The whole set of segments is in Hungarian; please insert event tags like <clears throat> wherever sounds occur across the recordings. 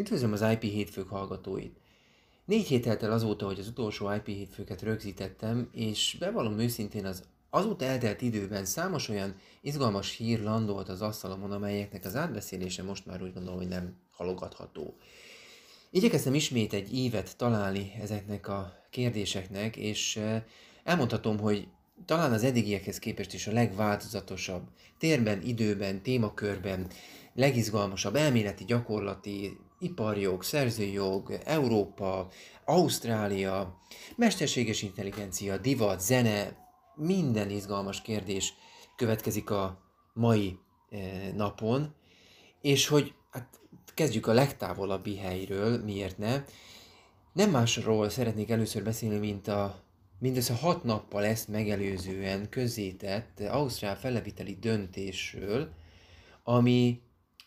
Üdvözlöm az IP hétfők hallgatóit! Négy hét telt el azóta, hogy az utolsó IP hétfőket rögzítettem, és bevallom őszintén az azóta eltelt időben számos olyan izgalmas hír landolt az asztalomon, amelyeknek az átbeszélése most már úgy gondolom, hogy nem halogatható. Igyekeztem ismét egy évet találni ezeknek a kérdéseknek, és eh, elmondhatom, hogy talán az eddigiekhez képest is a legváltozatosabb, térben, időben, témakörben, legizgalmasabb elméleti, gyakorlati, iparjog, szerzőjog, Európa, Ausztrália, mesterséges intelligencia, divat, zene, minden izgalmas kérdés következik a mai eh, napon, és hogy hát kezdjük a legtávolabbi helyről, miért ne, nem másról szeretnék először beszélni, mint a mindössze hat nappal ezt megelőzően közzétett Ausztrál feleviteli döntésről, ami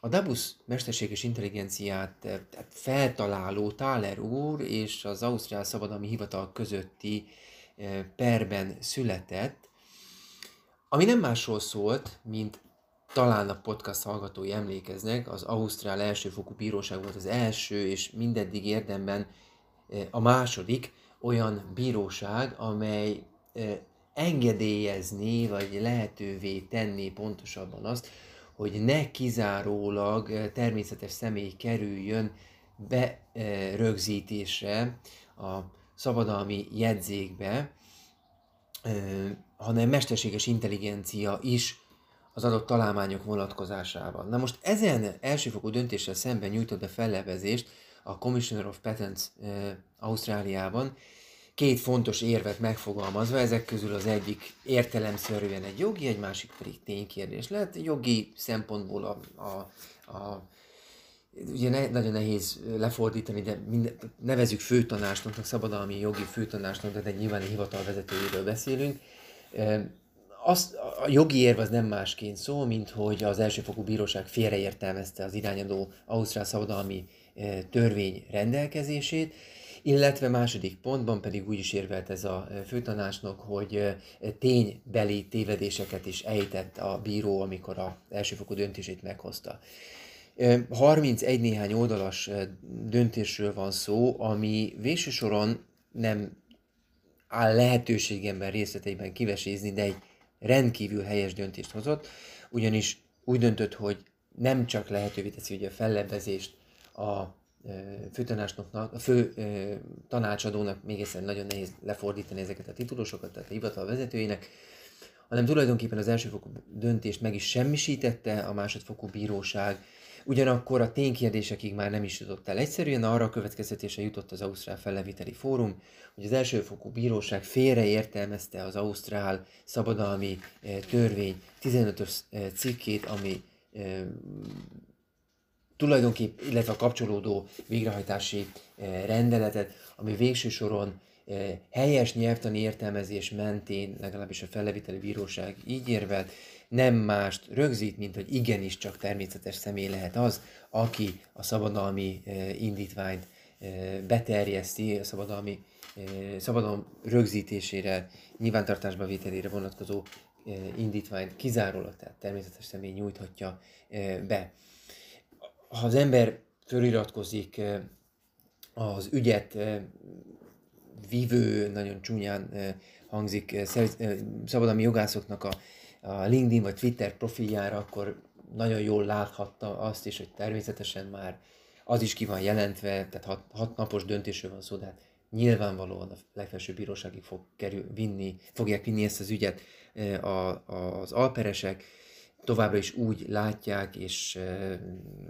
a Dabus mesterséges intelligenciát tehát feltaláló Thaler úr és az Ausztrál Szabadalmi Hivatal közötti eh, perben született, ami nem másról szólt, mint talán a podcast hallgatói emlékeznek, az Ausztrál elsőfokú bíróság volt az első, és mindeddig érdemben eh, a második olyan bíróság, amely eh, engedélyezni, vagy lehetővé tenni pontosabban azt, hogy ne kizárólag eh, természetes személy kerüljön berögzítésre a szabadalmi jegyzékbe, hanem mesterséges intelligencia is az adott találmányok vonatkozásában. Na most ezen elsőfokú döntéssel szemben nyújtott be fellebezést a Commissioner of Patents Ausztráliában, két fontos érvet megfogalmazva, ezek közül az egyik értelemszerűen egy jogi, egy másik pedig ténykérdés lehet. Jogi szempontból a, a, a ugye ne, nagyon nehéz lefordítani, de minden, nevezük főtanácsnak, szabadalmi jogi főtanácsnak, de egy nyilván hivatal vezetőjéről beszélünk. Azt, a jogi érv az nem másként szó, mint hogy az elsőfokú bíróság félreértelmezte az irányadó Ausztrál szabadalmi törvény rendelkezését, illetve második pontban pedig úgy is érvelt ez a főtanácsnok, hogy ténybeli tévedéseket is ejtett a bíró, amikor az elsőfokú döntését meghozta. 31 néhány oldalas döntésről van szó, ami végső soron nem áll lehetőségemben részleteiben kivesézni, de egy rendkívül helyes döntést hozott, ugyanis úgy döntött, hogy nem csak lehetővé teszi ugye a fellebbezést a főtanácsnoknak, a fő tanácsadónak, még egyszer nagyon nehéz lefordítani ezeket a titulosokat, tehát a hivatal vezetőjének, hanem tulajdonképpen az elsőfokú döntést meg is semmisítette a másodfokú bíróság, Ugyanakkor a ténykérdésekig már nem is jutott el. Egyszerűen arra a következtetése jutott az Ausztrál Felleviteli Fórum, hogy az elsőfokú bíróság félreértelmezte az Ausztrál szabadalmi törvény 15-ös eh, cikkét, ami tulajdonképp, illetve a kapcsolódó végrehajtási rendeletet, ami végső soron helyes nyelvtani értelmezés mentén, legalábbis a felleviteli bíróság így érvelt, nem mást rögzít, mint hogy igenis csak természetes személy lehet az, aki a szabadalmi indítványt beterjeszti, a szabadalmi szabadalom rögzítésére, nyilvántartásba vételére vonatkozó indítványt kizárólag, tehát természetes személy nyújthatja be. Ha az ember föliratkozik az ügyet vívő, nagyon csúnyán hangzik, szabadalmi jogászoknak a LinkedIn vagy Twitter profiljára, akkor nagyon jól láthatta azt is, hogy természetesen már az is ki van jelentve, tehát hat, hat napos döntésről van szó, de hát nyilvánvalóan a legfelsőbb bíróságig fog kerül, vinni, fogják vinni ezt az ügyet a, az alperesek, továbbra is úgy látják, és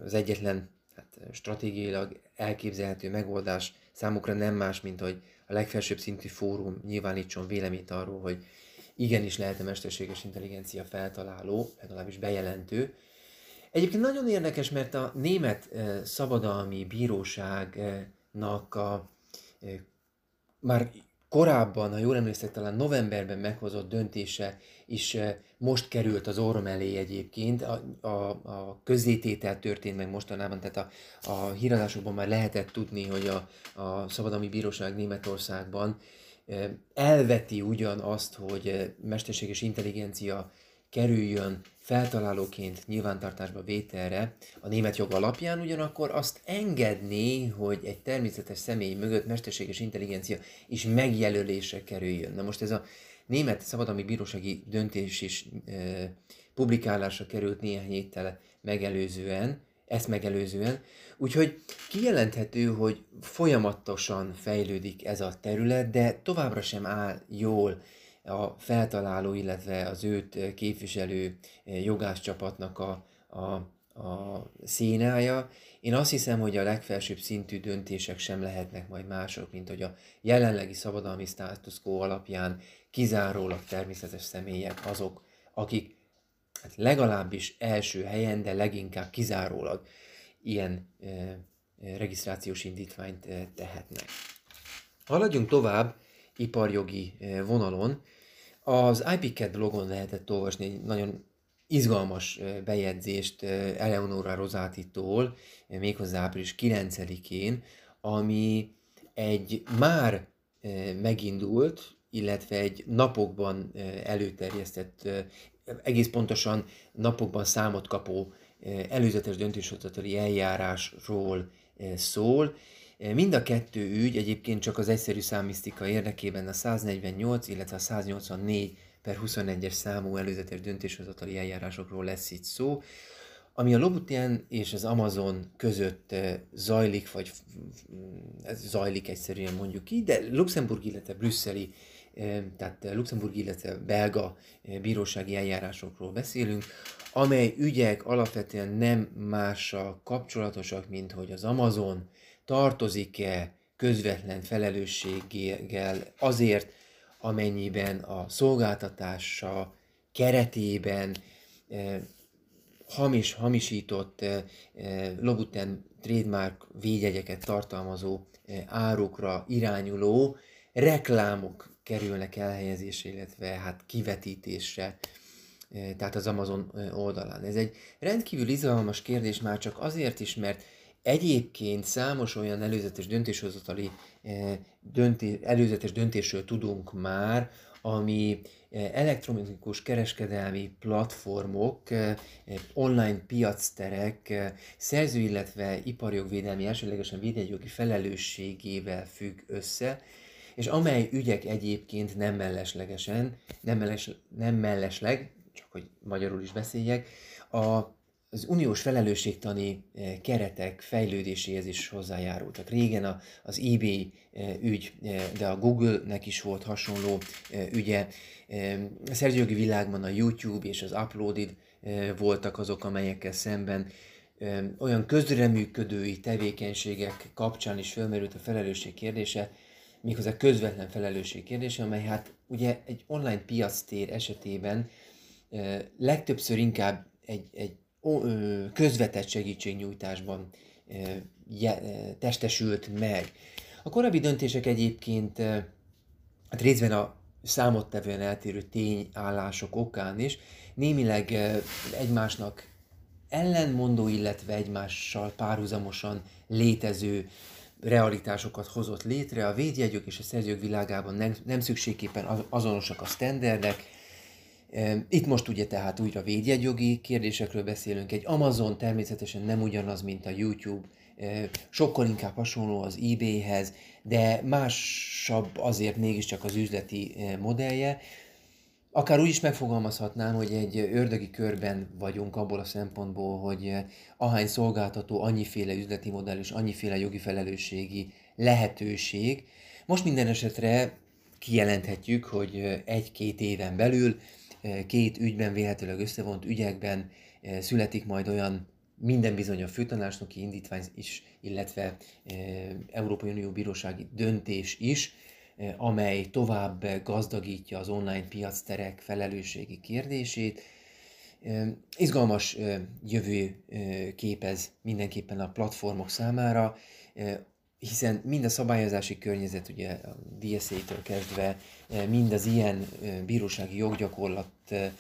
az egyetlen hát stratégiailag elképzelhető megoldás számukra nem más, mint hogy a legfelsőbb szintű fórum nyilvánítson véleményt arról, hogy igenis lehet a mesterséges intelligencia feltaláló, legalábbis bejelentő. Egyébként nagyon érdekes, mert a német szabadalmi bíróságnak a már korábban, ha jól emlékszek, talán novemberben meghozott döntése is eh, most került az orrom elé egyébként. A, a, a közzététel történt meg mostanában, tehát a, a híradásokban már lehetett tudni, hogy a, a Szabadalmi Bíróság Németországban elveti ugyan azt, hogy mesterséges intelligencia kerüljön feltalálóként nyilvántartásba vételre a német jog alapján, ugyanakkor azt engedni, hogy egy természetes személy mögött mesterséges intelligencia is megjelölése kerüljön. Na most ez a német szabadalmi bírósági döntés is e, publikálásra került néhány héttel megelőzően, ezt megelőzően, úgyhogy kijelenthető, hogy folyamatosan fejlődik ez a terület, de továbbra sem áll jól a feltaláló, illetve az őt képviselő jogászcsapatnak a, a, a színája. Én azt hiszem, hogy a legfelsőbb szintű döntések sem lehetnek majd mások, mint hogy a jelenlegi szabadalmi status alapján kizárólag természetes személyek azok, akik hát legalábbis első helyen, de leginkább kizárólag ilyen e, regisztrációs indítványt e, tehetnek. Haladjunk tovább iparjogi e, vonalon. Az IPCAT blogon lehetett olvasni egy nagyon izgalmas bejegyzést Eleonora Rosati-tól, méghozzá április 9-én, ami egy már megindult, illetve egy napokban előterjesztett, egész pontosan napokban számot kapó előzetes döntéshozatali eljárásról szól. Mind a kettő ügy egyébként csak az egyszerű számisztika érdekében a 148, illetve a 184 per 21-es számú előzetes döntéshozatali eljárásokról lesz itt szó, ami a Lobutian és az Amazon között zajlik, vagy ez zajlik egyszerűen mondjuk ki, de Luxemburg, illetve brüsszeli, tehát Luxemburg, illetve belga bírósági eljárásokról beszélünk, amely ügyek alapvetően nem mással kapcsolatosak, mint hogy az Amazon tartozik-e közvetlen felelősséggel azért, amennyiben a szolgáltatása keretében eh, hamis, hamisított eh, eh, Lobuten trademark védjegyeket tartalmazó árukra irányuló reklámok kerülnek elhelyezésre, illetve hát kivetítésre, eh, tehát az Amazon oldalán. Ez egy rendkívül izgalmas kérdés már csak azért is, mert Egyébként számos olyan előzetes döntéshozatali eh, dönté, előzetes döntésről tudunk már, ami eh, elektronikus kereskedelmi platformok, eh, online piacterek szerző, illetve iparjogvédelmi elsőlegesen védjegyjogi felelősségével függ össze, és amely ügyek egyébként nem melleslegesen, nem, melles, nem mellesleg, csak hogy magyarul is beszéljek, a az uniós felelősségtani eh, keretek fejlődéséhez is hozzájárultak. Régen a, az eBay eh, ügy, eh, de a Google-nek is volt hasonló ügye. A szerzőjogi világban a YouTube és az Uploaded voltak azok, amelyekkel szemben olyan közreműködői tevékenységek kapcsán is felmerült a felelősség kérdése, méghozzá közvetlen felelősség kérdése, amely hát ugye egy online piactér esetében legtöbbször inkább egy, egy közvetett segítségnyújtásban testesült meg. A korábbi döntések egyébként hát részben a számottevően eltérő tényállások okán is némileg egymásnak ellenmondó, illetve egymással párhuzamosan létező realitásokat hozott létre. A védjegyök és a szerzők világában nem, nem szükségképpen azonosak a standardek, itt most ugye tehát újra védjegyjogi kérdésekről beszélünk. Egy Amazon természetesen nem ugyanaz, mint a YouTube, sokkal inkább hasonló az eBay-hez, de másabb azért mégiscsak az üzleti modellje. Akár úgy is megfogalmazhatnám, hogy egy ördögi körben vagyunk abból a szempontból, hogy ahány szolgáltató, annyiféle üzleti modell és annyiféle jogi felelősségi lehetőség. Most minden esetre kijelenthetjük, hogy egy-két éven belül két ügyben, véletlenül összevont ügyekben eh, születik majd olyan minden bizony a főtanácsnoki indítvány is, illetve eh, Európai Unió bírósági döntés is, eh, amely tovább gazdagítja az online piacterek felelősségi kérdését. Izgalmas jövő képez mindenképpen a platformok számára hiszen mind a szabályozási környezet, ugye a DSA-től kezdve, eh, mind az ilyen eh, bírósági joggyakorlat eh,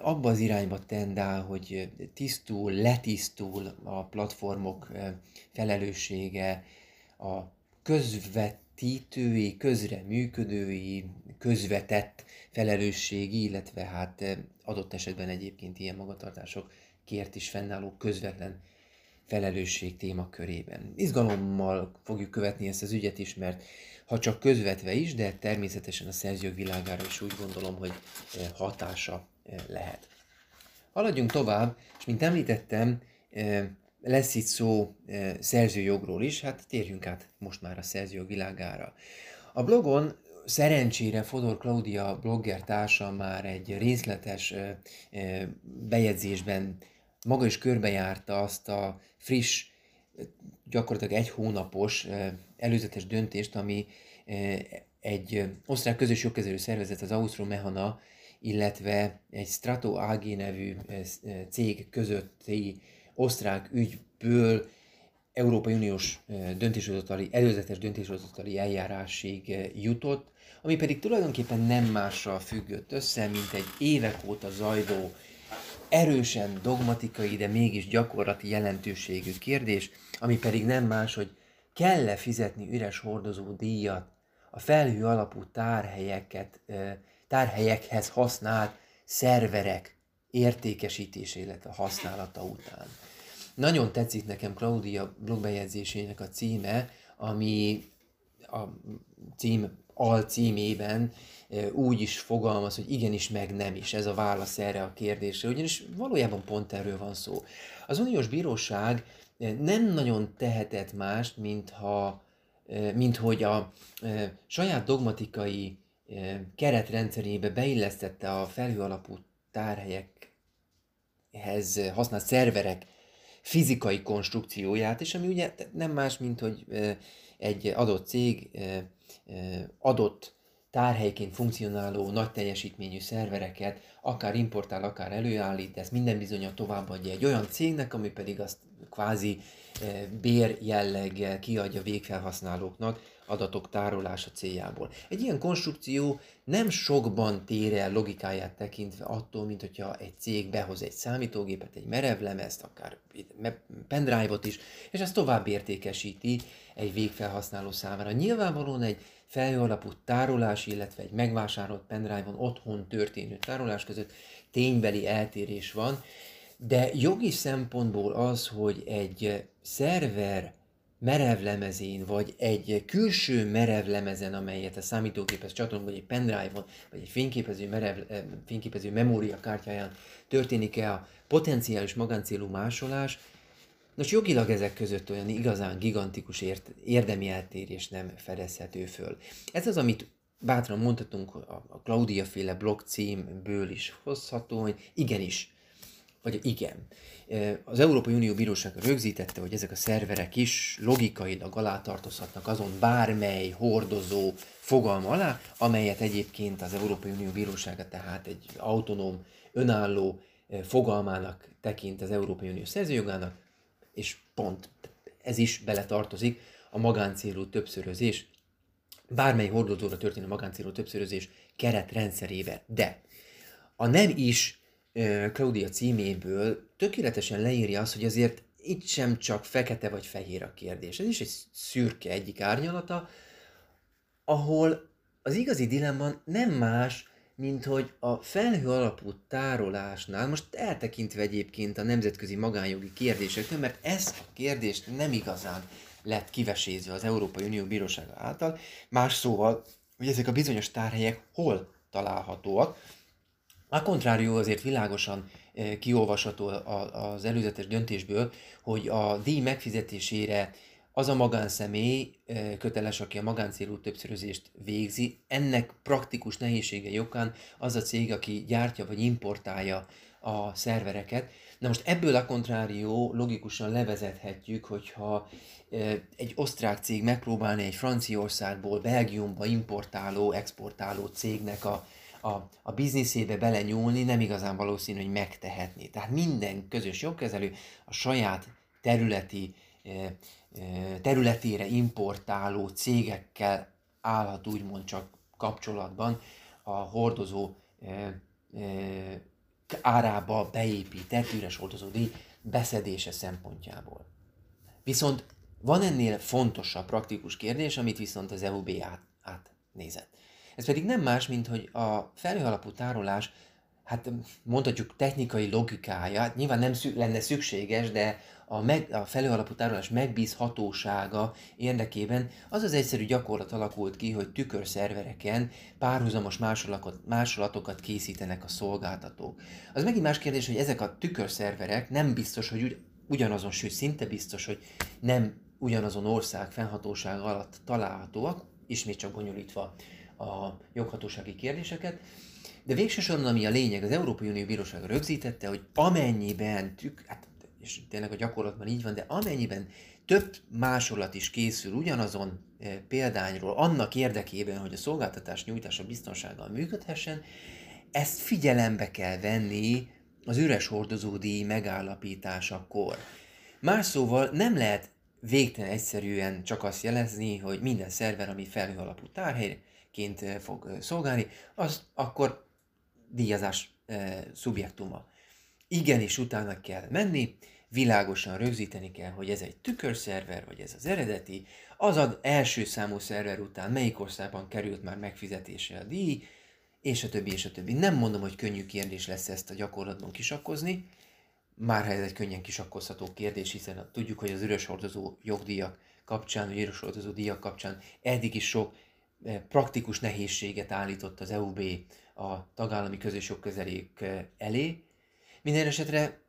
abba az irányba tendál, hogy tisztul, letisztul a platformok felelőssége, a közvet közvetítői, közreműködői, közvetett felelősségi, illetve hát adott esetben egyébként ilyen magatartások kért is fennálló közvetlen felelősség témakörében. Izgalommal fogjuk követni ezt az ügyet is, mert ha csak közvetve is, de természetesen a szerzők világára is úgy gondolom, hogy hatása lehet. Haladjunk tovább, és mint említettem, lesz itt szó szerzőjogról is, hát térjünk át most már a szerzőjog világára. A blogon szerencsére Fodor Claudia blogger társa már egy részletes bejegyzésben maga is körbejárta azt a friss, gyakorlatilag egy hónapos előzetes döntést, ami egy osztrák közös jogkezelő szervezet, az Austro Mehana, illetve egy Strato AG nevű cég közötti osztrák ügyből Európai Uniós döntéshozatali, előzetes döntéshozatali eljárásig jutott, ami pedig tulajdonképpen nem mással függött össze, mint egy évek óta zajló, erősen dogmatikai, de mégis gyakorlati jelentőségű kérdés, ami pedig nem más, hogy kell-e fizetni üres hordozó díjat a felhő alapú tárhelyeket, tárhelyekhez használt szerverek értékesítése, illetve használata után. Nagyon tetszik nekem Claudia blogbejegyzésének a címe, ami a cím alcímében úgy is fogalmaz, hogy igenis meg nem is, ez a válasz erre a kérdésre, ugyanis valójában pont erről van szó. Az uniós bíróság nem nagyon tehetett mást, mint, ha, mint hogy a saját dogmatikai keretrendszerébe beillesztette a felhő alapú tárhelyekhez használt szerverek fizikai konstrukcióját, és ami ugye nem más, mint hogy egy adott cég adott tárhelyként funkcionáló nagy teljesítményű szervereket akár importál, akár előállít, ezt minden bizonyal továbbadja egy olyan cégnek, ami pedig azt kvázi bér jelleggel kiadja végfelhasználóknak adatok tárolása céljából. Egy ilyen konstrukció nem sokban tér el logikáját tekintve attól, mint hogyha egy cég behoz egy számítógépet, egy merevlemezt, akár pendrive-ot is, és ezt tovább értékesíti egy végfelhasználó számára. Nyilvánvalóan egy felhő tárolás, illetve egy megvásárolt pendrive-on otthon történő tárolás között ténybeli eltérés van, de jogi szempontból az, hogy egy szerver merevlemezén, vagy egy külső merevlemezen, amelyet a számítógéphez csatolunk, vagy egy pendrive-on, vagy egy fényképező, merev, eh, fényképező memóriakártyáján történik-e a potenciális magáncélú másolás, Nos, jogilag ezek között olyan igazán gigantikus ért, érdemi eltérés nem fedezhető föl. Ez az, amit bátran mondhatunk a Claudia féle blog címből is hozható, hogy igenis, vagy igen. Az Európai Unió Bírósága rögzítette, hogy ezek a szerverek is logikailag alá tartozhatnak azon bármely hordozó fogalma alá, amelyet egyébként az Európai Unió Bírósága tehát egy autonóm, önálló fogalmának tekint az Európai Unió szerzőjogának, és pont ez is beletartozik a magáncélú többszörözés, bármely hordozóra történő magáncélú többszörözés keretrendszerébe. De a nem is Claudia címéből tökéletesen leírja azt, hogy azért itt sem csak fekete vagy fehér a kérdés. Ez is egy szürke egyik árnyalata, ahol az igazi dilemma nem más, mint hogy a felhő alapú tárolásnál, most eltekintve egyébként a nemzetközi magánjogi kérdésektől, mert ezt a kérdést nem igazán lett kivesézve az Európai Unió Bírósága által, más szóval, hogy ezek a bizonyos tárhelyek hol találhatóak, a kontrárió azért világosan eh, kiolvasható az előzetes döntésből, hogy a díj megfizetésére az a magánszemély eh, köteles, aki a magáncélú többszörözést végzi. Ennek praktikus nehézsége jogán az a cég, aki gyártja vagy importálja a szervereket. Na most ebből a kontrárió logikusan levezethetjük, hogyha eh, egy osztrák cég megpróbálni egy Franciaországból Belgiumba importáló, exportáló cégnek a a, a bizniszébe belenyúlni nem igazán valószínű, hogy megtehetné. Tehát minden közös jogkezelő a saját területi, eh, eh, területére importáló cégekkel állhat úgymond csak kapcsolatban a hordozó eh, árába beépített üres hordozódi beszedése szempontjából. Viszont Van ennél fontosabb, praktikus kérdés, amit viszont az EUB át, átnézett. Ez pedig nem más, mint hogy a felhőalapú tárolás, hát mondhatjuk technikai logikája, hát nyilván nem szü- lenne szükséges, de a, meg, a felhőalapú tárolás megbízhatósága érdekében az az egyszerű gyakorlat alakult ki, hogy tükörszervereken párhuzamos másolatokat, másolatokat készítenek a szolgáltatók. Az megint más kérdés, hogy ezek a tükörszerverek nem biztos, hogy ugy, ugyanazon, sőt szinte biztos, hogy nem ugyanazon ország fennhatóság alatt találhatóak, ismét csak bonyolítva a joghatósági kérdéseket, de végsősorban, ami a lényeg, az Európai Unió Bírósága rögzítette, hogy amennyiben, tük, hát, és tényleg a gyakorlatban így van, de amennyiben több másolat is készül ugyanazon e, példányról, annak érdekében, hogy a szolgáltatás nyújtása biztonsággal működhessen, ezt figyelembe kell venni az üres hordozódíj megállapításakor. Más szóval nem lehet végtelen egyszerűen csak azt jelezni, hogy minden szerver, ami felhő alapú tárhelyként eh, fog eh, szolgálni, az akkor díjazás e, szubjektuma. Igenis utána kell menni, világosan rögzíteni kell, hogy ez egy tükörszerver, vagy ez az eredeti, az az első számú szerver után melyik országban került már megfizetése a díj, és a többi, és a többi. Nem mondom, hogy könnyű kérdés lesz ezt a gyakorlatban kisakkozni, már ha ez egy könnyen kisakkozható kérdés, hiszen tudjuk, hogy az üres hordozó jogdíjak kapcsán, vagy üres hordozó díjak kapcsán eddig is sok eh, praktikus nehézséget állított az EUB a tagállami közös jogközelék eh, elé. Minden esetre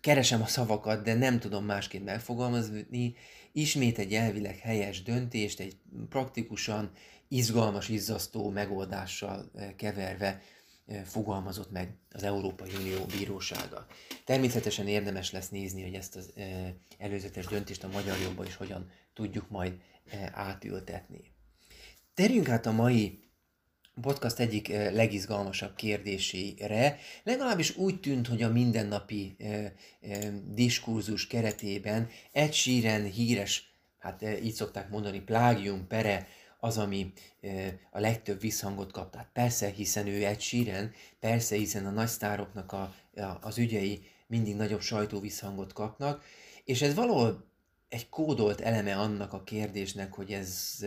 keresem a szavakat, de nem tudom másként megfogalmazni, ismét egy elvileg helyes döntést, egy praktikusan izgalmas, izzasztó megoldással eh, keverve eh, fogalmazott meg az Európai Unió Bírósága. Természetesen érdemes lesz nézni, hogy ezt az eh, előzetes döntést a magyar jogban is hogyan tudjuk majd átültetni. Terjünk át a mai podcast egyik legizgalmasabb kérdésére. Legalábbis úgy tűnt, hogy a mindennapi eh, eh, diskurzus keretében egy síren híres, hát eh, így szokták mondani, plágium pere, az, ami a legtöbb visszhangot kap. Tehát persze, hiszen ő egy síren, persze, hiszen a nagy sztároknak a, a, az ügyei mindig nagyobb sajtó visszhangot kapnak, és ez valahol egy kódolt eleme annak a kérdésnek, hogy ez,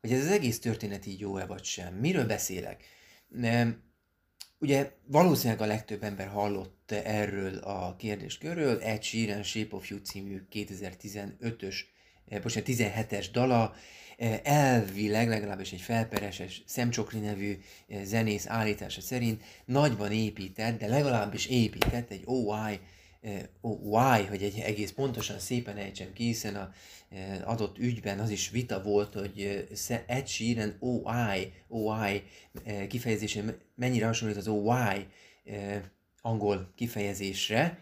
hogy ez az egész történet így jó-e vagy sem. Miről beszélek? Ugye valószínűleg a legtöbb ember hallott erről a kérdéskörről, Ed Sheeran Shape of You című 2015-ös, eh, bocsánat, 17-es dala, eh, elvileg legalábbis egy felpereses Szemcsokri nevű eh, zenész állítása szerint nagyban épített, de legalábbis épített egy OY why, hogy egy egész pontosan szépen ejtsem ki, hiszen a adott ügyben az is vita volt, hogy Ed Sheeran OI, OI kifejezése mennyire hasonlít az OY angol kifejezésre.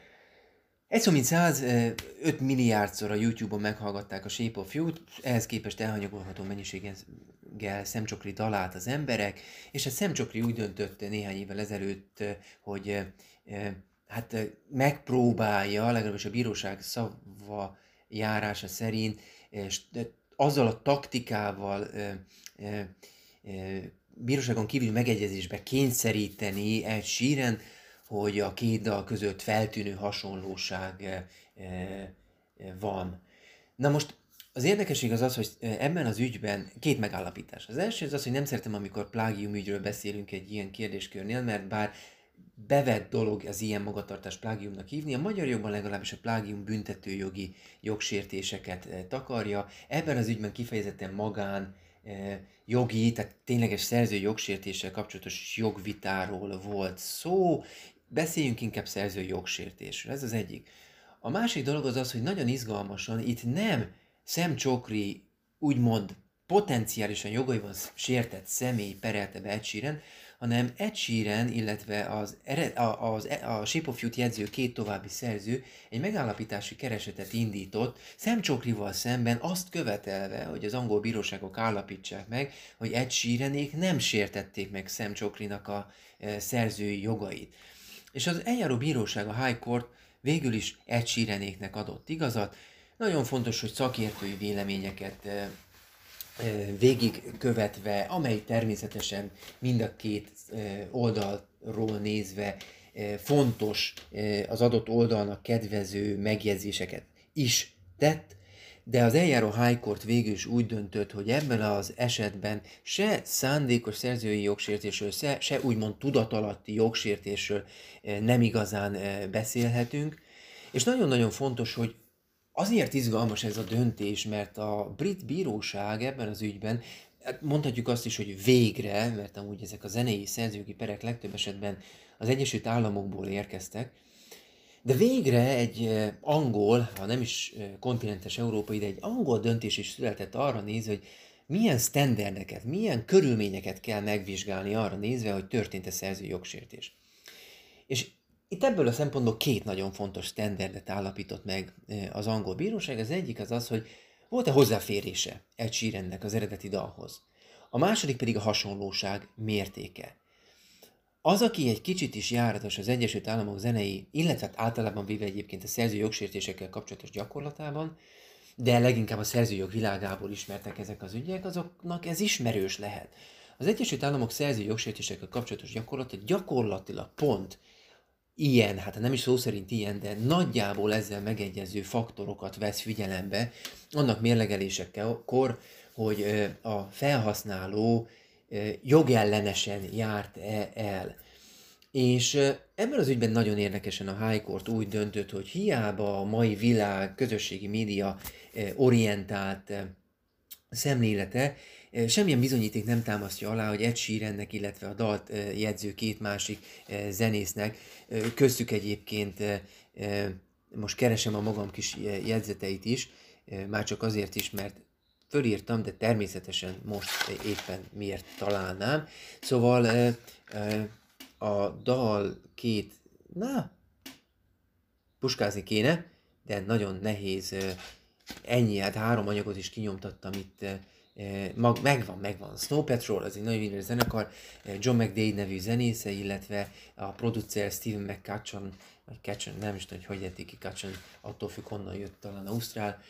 Egy szó mint 105 milliárdszor a YouTube-on meghallgatták a Shape of You-t, ehhez képest elhanyagolható mennyiséggel szemcsokri dalát az emberek, és a szemcsokri úgy döntött néhány évvel ezelőtt, hogy hát megpróbálja, legalábbis a bíróság szava járása szerint, és azzal a taktikával bíróságon kívül megegyezésbe kényszeríteni egy síren, hogy a két dal között feltűnő hasonlóság van. Na most az érdekesség az az, hogy ebben az ügyben két megállapítás. Az első az az, hogy nem szeretem, amikor plágium ügyről beszélünk egy ilyen kérdéskörnél, mert bár bevett dolog az ilyen magatartás plágiumnak hívni. A magyar jogban legalábbis a plágium büntetőjogi jogsértéseket eh, takarja. Ebben az ügyben kifejezetten magán eh, jogi, tehát tényleges szerző jogsértéssel kapcsolatos jogvitáról volt szó. Beszéljünk inkább szerző jogsértésről. Ez az egyik. A másik dolog az az, hogy nagyon izgalmasan itt nem szemcsokri, úgymond potenciálisan jogaiban sértett személy perelte be hanem Ed Sheeran, illetve az, a, az, a Shape of You-t jegyző két további szerző egy megállapítási keresetet indított szemcsokrival szemben azt követelve, hogy az angol bíróságok állapítsák meg, hogy Ed Sheeranék nem sértették meg szemcsokrinak a e, szerzői jogait. És az eljáró bíróság, a High Court végül is Ed Sheeranéknek adott igazat. Nagyon fontos, hogy szakértői véleményeket e, végigkövetve, amely természetesen mind a két oldalról nézve fontos az adott oldalnak kedvező megjegyzéseket is tett, de az eljáró High Court végül is úgy döntött, hogy ebben az esetben se szándékos szerzői jogsértésről, se, se úgymond tudatalatti jogsértésről nem igazán beszélhetünk, és nagyon-nagyon fontos, hogy azért izgalmas ez a döntés, mert a brit bíróság ebben az ügyben hát mondhatjuk azt is, hogy végre, mert amúgy ezek a zenei szerzőgi perek legtöbb esetben az Egyesült Államokból érkeztek, de végre egy angol, ha nem is kontinentes európai, de egy angol döntés is született arra nézve, hogy milyen sztenderdeket, milyen körülményeket kell megvizsgálni arra nézve, hogy történt-e szerző jogsértés. És itt ebből a szempontból két nagyon fontos standardet állapított meg az angol bíróság. Az egyik az az, hogy volt-e hozzáférése egy sírendnek az eredeti dalhoz. A második pedig a hasonlóság mértéke. Az, aki egy kicsit is járatos az Egyesült Államok zenei, illetve hát általában véve egyébként a szerző jogsértésekkel kapcsolatos gyakorlatában, de leginkább a szerzőjog világából ismertek ezek az ügyek, azoknak ez ismerős lehet. Az Egyesült Államok szerző jogsértésekkel kapcsolatos gyakorlata gyakorlatilag pont ilyen, hát nem is szó szerint ilyen, de nagyjából ezzel megegyező faktorokat vesz figyelembe annak mérlegelésekor, hogy a felhasználó jogellenesen járt -e el. És ebben az ügyben nagyon érdekesen a High Court úgy döntött, hogy hiába a mai világ közösségi média orientált szemlélete, semmilyen bizonyíték nem támasztja alá, hogy Ed Sheerannek, illetve a dalt jegyző két másik zenésznek, köztük egyébként most keresem a magam kis jegyzeteit is, már csak azért is, mert fölírtam, de természetesen most éppen miért találnám. Szóval a dal két, na, puskázni kéne, de nagyon nehéz ennyi, hát három anyagot is kinyomtattam itt, mag, megvan, megvan. Snow Patrol, az egy nagyon híres zenekar, John McDade nevű zenésze, illetve a producer Steven McCutcheon, vagy Catchon, nem is tudom, hogy hogy érték ki Catchon, attól függ, honnan jött talán Ausztrál.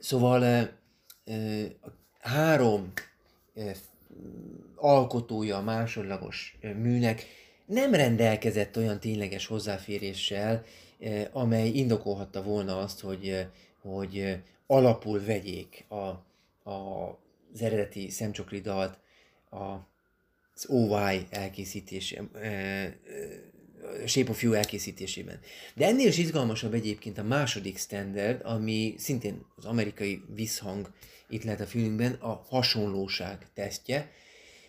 Szóval három alkotója a másodlagos műnek nem rendelkezett olyan tényleges hozzáféréssel, amely indokolhatta volna azt, hogy, hogy alapul vegyék a, a, az eredeti szemcsokli dalt az OY elkészítés, Shape of You elkészítésében. De ennél is izgalmasabb egyébként a második standard, ami szintén az amerikai visszhang itt lehet a filmben, a hasonlóság tesztje.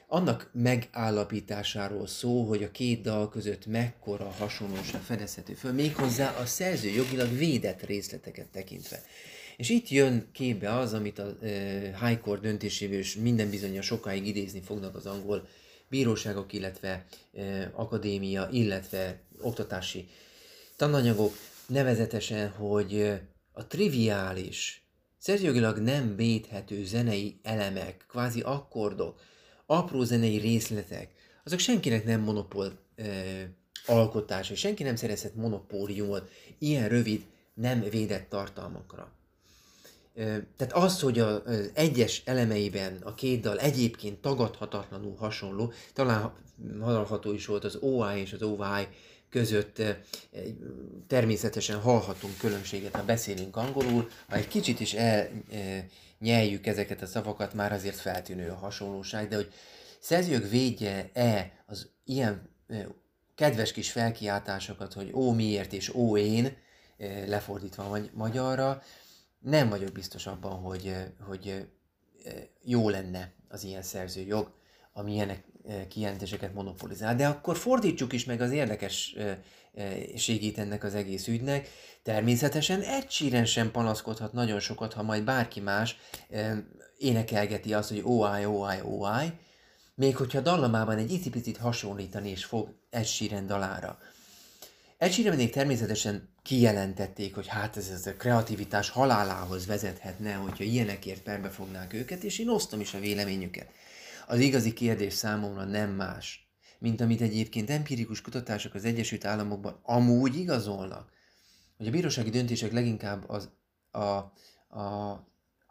Annak megállapításáról szó, hogy a két dal között mekkora hasonlóság fedezhető föl, méghozzá a szerző jogilag védett részleteket tekintve. És itt jön képbe az, amit a High Court döntéséből is minden bizonyos sokáig idézni fognak az angol bíróságok, illetve akadémia, illetve oktatási tananyagok, nevezetesen, hogy a triviális Szerzőjogilag nem védhető zenei elemek, kvázi akkordok, apró zenei részletek, azok senkinek nem monopól ö, alkotása, senki nem szerezhet monopóliumot ilyen rövid, nem védett tartalmakra. Tehát az, hogy az egyes elemeiben a két dal egyébként tagadhatatlanul hasonló, talán hallható is volt az OI és az OY között természetesen hallhatunk különbséget, ha beszélünk angolul, ha egy kicsit is elnyeljük ezeket a szavakat, már azért feltűnő a hasonlóság, de hogy szerzők védje-e az ilyen kedves kis felkiáltásokat, hogy ó miért és ó én, lefordítva magyarra, nem vagyok biztos abban, hogy, hogy jó lenne az ilyen szerzőjog, ami ilyenek kijelentéseket monopolizál. De akkor fordítsuk is meg az érdekességét ennek az egész ügynek. Természetesen egy síren sem panaszkodhat nagyon sokat, ha majd bárki más énekelgeti azt, hogy óáj, óáj, óáj, még hogyha dallamában egy icipicit hasonlítani is fog egy síren dalára. Egy síren természetesen kijelentették, hogy hát ez, ez a kreativitás halálához vezethetne, hogyha ilyenekért perbe fognák őket, és én osztom is a véleményüket. Az igazi kérdés számomra nem más, mint amit egyébként empirikus kutatások az Egyesült Államokban amúgy igazolnak, hogy a bírósági döntések leginkább az, a, a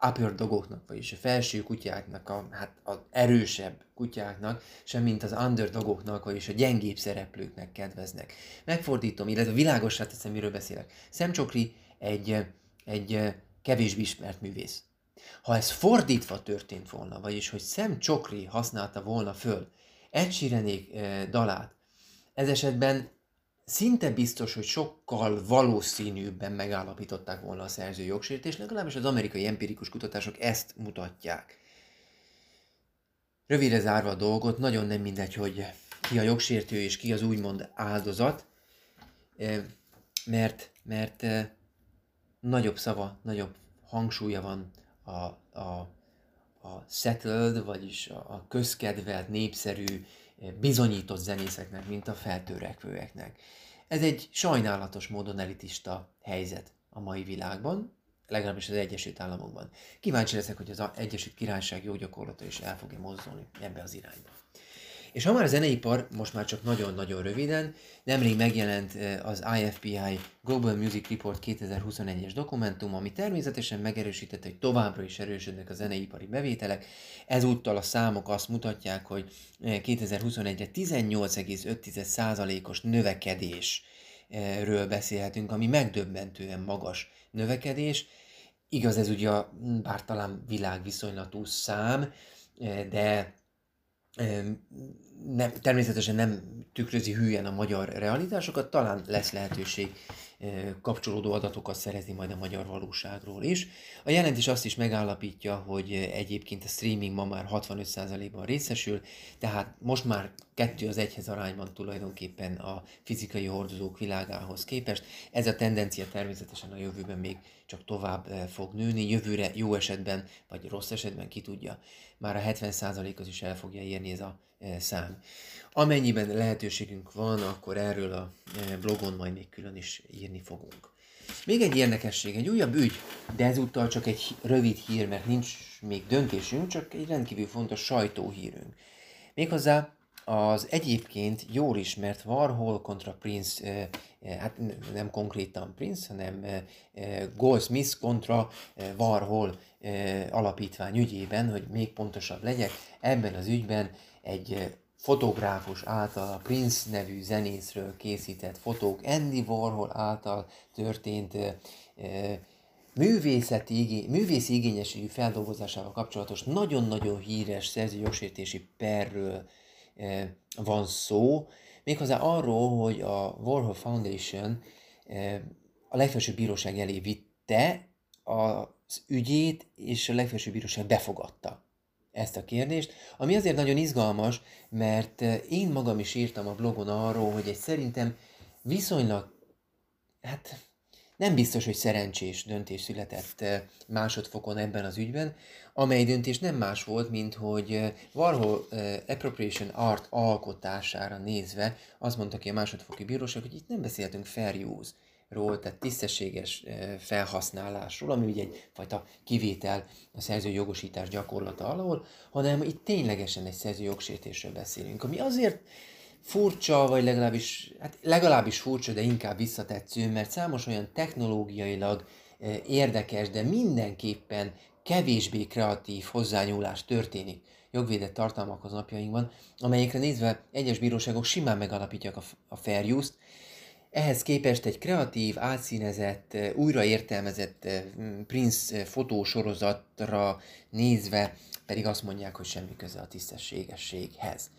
upper dogoknak, vagyis a felső kutyáknak, a, hát az erősebb kutyáknak, semmint az underdogoknak, vagyis a gyengébb szereplőknek kedveznek. Megfordítom, illetve világosá teszem, miről beszélek. Szemcsokri egy egy kevésbé ismert művész. Ha ez fordítva történt volna, vagyis hogy Sam Csokri használta volna föl Ed Sheeranék dalát, ez esetben szinte biztos, hogy sokkal valószínűbben megállapították volna a szerző jogsértést, legalábbis az amerikai empirikus kutatások ezt mutatják. Rövidre zárva a dolgot, nagyon nem mindegy, hogy ki a jogsértő és ki az úgymond áldozat, mert, mert nagyobb szava, nagyobb hangsúlya van a, a, a settled, vagyis a közkedvelt, népszerű, bizonyított zenészeknek, mint a feltörekvőeknek. Ez egy sajnálatos módon elitista helyzet a mai világban, legalábbis az Egyesült Államokban. Kíváncsi leszek, hogy az Egyesült Királyság jó gyakorlata is el fogja mozdulni ebbe az irányba. És ha már a zeneipar, most már csak nagyon-nagyon röviden, nemrég megjelent az IFPI Global Music Report 2021-es dokumentum, ami természetesen megerősítette, hogy továbbra is erősödnek a zeneipari bevételek. Ezúttal a számok azt mutatják, hogy 2021-re 18,5%-os növekedésről beszélhetünk, ami megdöbbentően magas növekedés. Igaz, ez ugye, bár talán világviszonylatú szám, de nem, természetesen nem tükrözi hülyen a magyar realitásokat, talán lesz lehetőség kapcsolódó adatokat szerezni majd a magyar valóságról is. A jelentés azt is megállapítja, hogy egyébként a streaming ma már 65%-ban részesül, tehát most már kettő az egyhez arányban tulajdonképpen a fizikai hordozók világához képest. Ez a tendencia természetesen a jövőben még csak tovább fog nőni, jövőre jó esetben, vagy rossz esetben ki tudja, már a 70%-ot is el fogja érni ez a szám. Amennyiben lehetőségünk van, akkor erről a blogon majd még külön is írni fogunk. Még egy érdekesség, egy újabb ügy, de ezúttal csak egy rövid hír, mert nincs még döntésünk, csak egy rendkívül fontos sajtóhírünk. Méghozzá az egyébként jól ismert Warhol kontra Prince, hát nem konkrétan Prince, hanem Goldsmith kontra Warhol alapítvány ügyében, hogy még pontosabb legyek, ebben az ügyben egy fotográfus által a Prince nevű zenészről készített fotók, Andy Warhol által történt művészeti, művészi igényességű feldolgozásával kapcsolatos nagyon-nagyon híres szerző jogsértési perről van szó, méghozzá arról, hogy a Warhol Foundation a legfelsőbb bíróság elé vitte az ügyét, és a legfelsőbb bíróság befogadta ezt a kérdést, ami azért nagyon izgalmas, mert én magam is írtam a blogon arról, hogy egy szerintem viszonylag, hát nem biztos, hogy szerencsés döntés született másodfokon ebben az ügyben, amely döntés nem más volt, mint hogy Warhol Appropriation Art alkotására nézve azt mondta ki a másodfoki bíróság, hogy itt nem beszélhetünk fair use ról, tehát tisztességes felhasználásról, ami ugye egyfajta kivétel a szerző jogosítás gyakorlata alól, hanem itt ténylegesen egy szerző jogsértésről beszélünk, ami azért furcsa, vagy legalábbis, hát legalábbis furcsa, de inkább visszatetsző, mert számos olyan technológiailag érdekes, de mindenképpen kevésbé kreatív hozzányúlás történik jogvédett tartalmakhoz napjainkban, amelyekre nézve egyes bíróságok simán megalapítják a, a fair use-t, ehhez képest egy kreatív, átszínezett, újraértelmezett Prince fotósorozatra nézve pedig azt mondják, hogy semmi köze a tisztességességhez.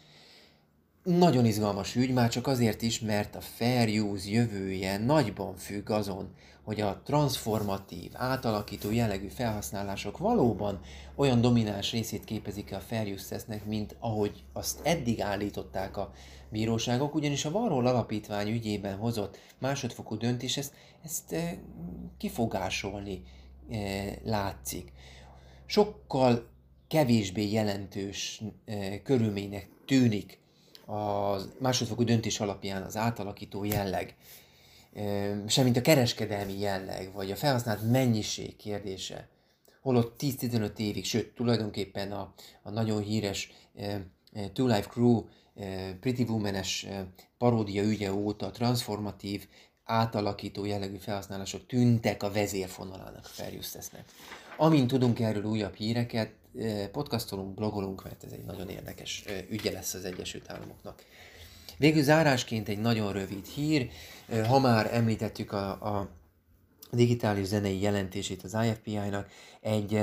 Nagyon izgalmas ügy, már csak azért is, mert a fair use jövője nagyban függ azon, hogy a transformatív, átalakító jellegű felhasználások valóban olyan domináns részét képezik a fair use mint ahogy azt eddig állították a bíróságok, ugyanis a Varról Alapítvány ügyében hozott másodfokú döntés ezt, ezt e, kifogásolni e, látszik. Sokkal kevésbé jelentős e, körülménynek tűnik a másodfokú döntés alapján az átalakító jelleg, semmint a kereskedelmi jelleg, vagy a felhasznált mennyiség kérdése. Holott 10-15 évig, sőt, tulajdonképpen a, a nagyon híres Two Life Crew Pretty Woman-es paródia ügye óta transformatív, átalakító jellegű felhasználások tűntek a vezérfonalának a Fairjustice-nek. Amint tudunk erről újabb híreket, podcastolunk, blogolunk, mert ez egy nagyon érdekes ügye lesz az Egyesült Államoknak. Végül zárásként egy nagyon rövid hír, ha már említettük a, a digitális zenei jelentését az IFPI-nak, egy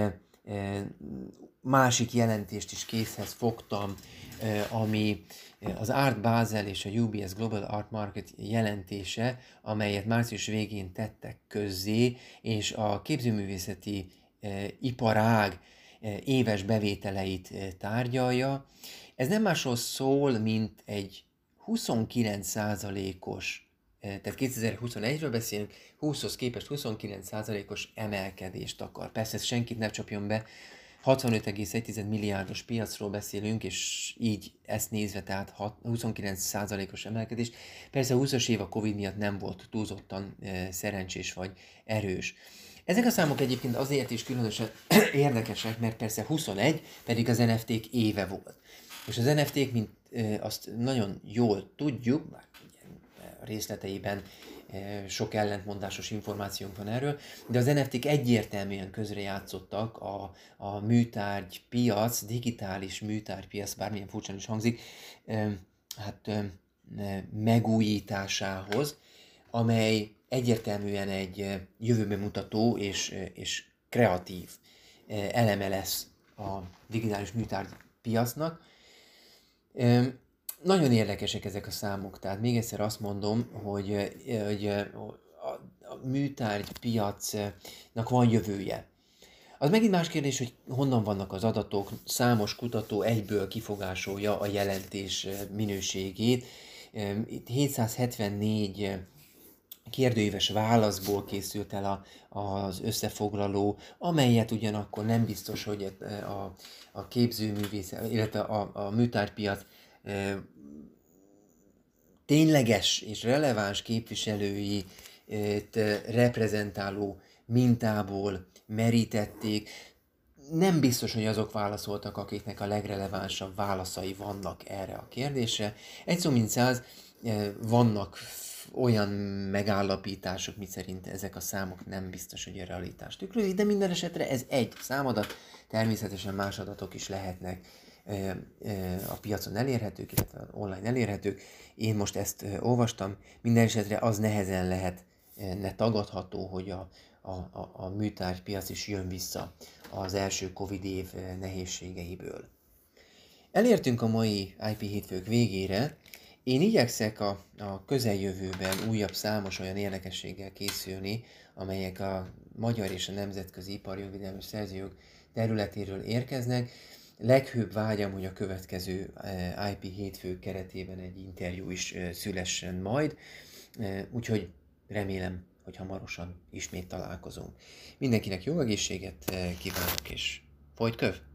másik jelentést is készhez fogtam, ami az Art Basel és a UBS Global Art Market jelentése, amelyet március végén tettek közzé, és a képzőművészeti iparág éves bevételeit tárgyalja. Ez nem másról szól, mint egy 29%-os, tehát 2021-ről beszélünk, 20-hoz képest 29%-os emelkedést akar. Persze ez senkit ne csapjon be, 65,1 milliárdos piacról beszélünk, és így ezt nézve, tehát 29%-os emelkedés. Persze a 20-as év a Covid miatt nem volt túlzottan szerencsés vagy erős. Ezek a számok egyébként azért is különösen <clears throat> érdekesek, mert persze 21 pedig az NFT-k éve volt. És az NFT-k, mint azt nagyon jól tudjuk, bár részleteiben sok ellentmondásos információnk van erről, de az NFT-k egyértelműen közrejátszottak a, a műtárgy piac, digitális műtárgy piac, bármilyen furcsán is hangzik, hát megújításához, amely egyértelműen egy jövőbe mutató és, és kreatív eleme lesz a digitális műtárgy piacnak. Nagyon érdekesek ezek a számok, tehát még egyszer azt mondom, hogy, hogy a, a műtárgy piacnak van jövője. Az megint más kérdés, hogy honnan vannak az adatok, számos kutató egyből kifogásolja a jelentés minőségét. Itt 774 kérdőíves válaszból készült el a, az összefoglaló, amelyet ugyanakkor nem biztos, hogy a, a képzőművész, illetve a, a műtárpiac tényleges és releváns képviselői reprezentáló mintából merítették. Nem biztos, hogy azok válaszoltak, akiknek a legrelevánsabb válaszai vannak erre a kérdésre. Egy szó mint száz, vannak olyan megállapítások, mi szerint ezek a számok nem biztos, hogy a realitást tükrözik, de minden esetre ez egy számadat, természetesen más adatok is lehetnek a piacon elérhetők, illetve online elérhetők. Én most ezt olvastam, minden esetre az nehezen lehet ne tagadható, hogy a, a, a, a műtárgypiac is jön vissza az első Covid év nehézségeiből. Elértünk a mai IP hétfők végére. Én igyekszek a, a közeljövőben újabb számos olyan érdekességgel készülni, amelyek a magyar és a nemzetközi iparjogvédelmi szerzőjog területéről érkeznek. Leghőbb vágyam, hogy a következő eh, IP hétfő keretében egy interjú is eh, szülessen majd, eh, úgyhogy remélem, hogy hamarosan ismét találkozunk. Mindenkinek jó egészséget kívánok, és folyt köv!